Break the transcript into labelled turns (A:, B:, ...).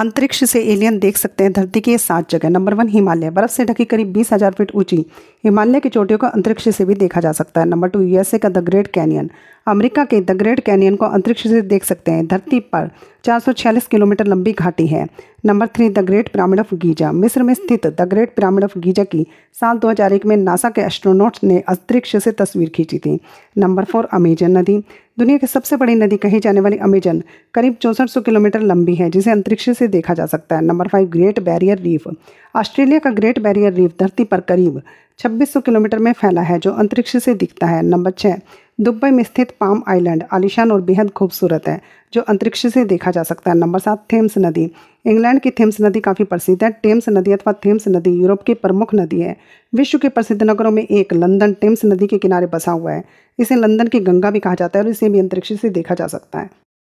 A: अंतरिक्ष से एलियन देख सकते हैं। धरती की सात जगह। Number one, Himalaya. बर्फ़ से ढकी करीब बीस हज़ार फीट ऊँची। हिमालय की चोटियों को अंतरिक्ष से भी देखा जा सकता है। नंबर टू, यूएसए का द ग्रेट कैनियन। अमेरिका के द ग्रेट कैनियन को अंतरिक्ष से देख सकते हैं। धरती पर चार सौ छियालीस किलोमीटर लंबी घाटी है। Number three, the great pyramid of Giza. मिस्र में स्थित the great pyramid of Giza की साल 2001 में नासा के एस्ट्रोनॉट्स ने अंतरिक्ष से तस्वीर खींची थी। नंबर फोर, अमेजन नदी। दुनिया की सबसे बड़ी नदी कही जाने वाली अमेजन, करीब चौंसठ किलोमीटर लंबी है, जिसे अंतरिक्ष से देखा जा सकता है। Number five, great barrier reef. Australia का ग्रेट बैरियर रीफ धरती पर करीब 2600 किलोमीटर में फैला है, जो अंतरिक्ष से दिखता है। नंबर छः दुबई में स्थित पाम आइलैंड आलिशान और बेहद खूबसूरत है, जो अंतरिक्ष से देखा जा सकता है। नंबर सात, थेम्स नदी। इंग्लैंड की थेम्स नदी काफ़ी प्रसिद्ध है। टेम्स नदी अथवा थेम्स नदी यूरोप की प्रमुख नदी है। विश्व के प्रसिद्ध नगरों में एक लंदन टेम्स नदी के किनारे बसा हुआ है। इसे लंदन की गंगा भी कहा जाता है और इसे भी अंतरिक्ष से देखा जा सकता है।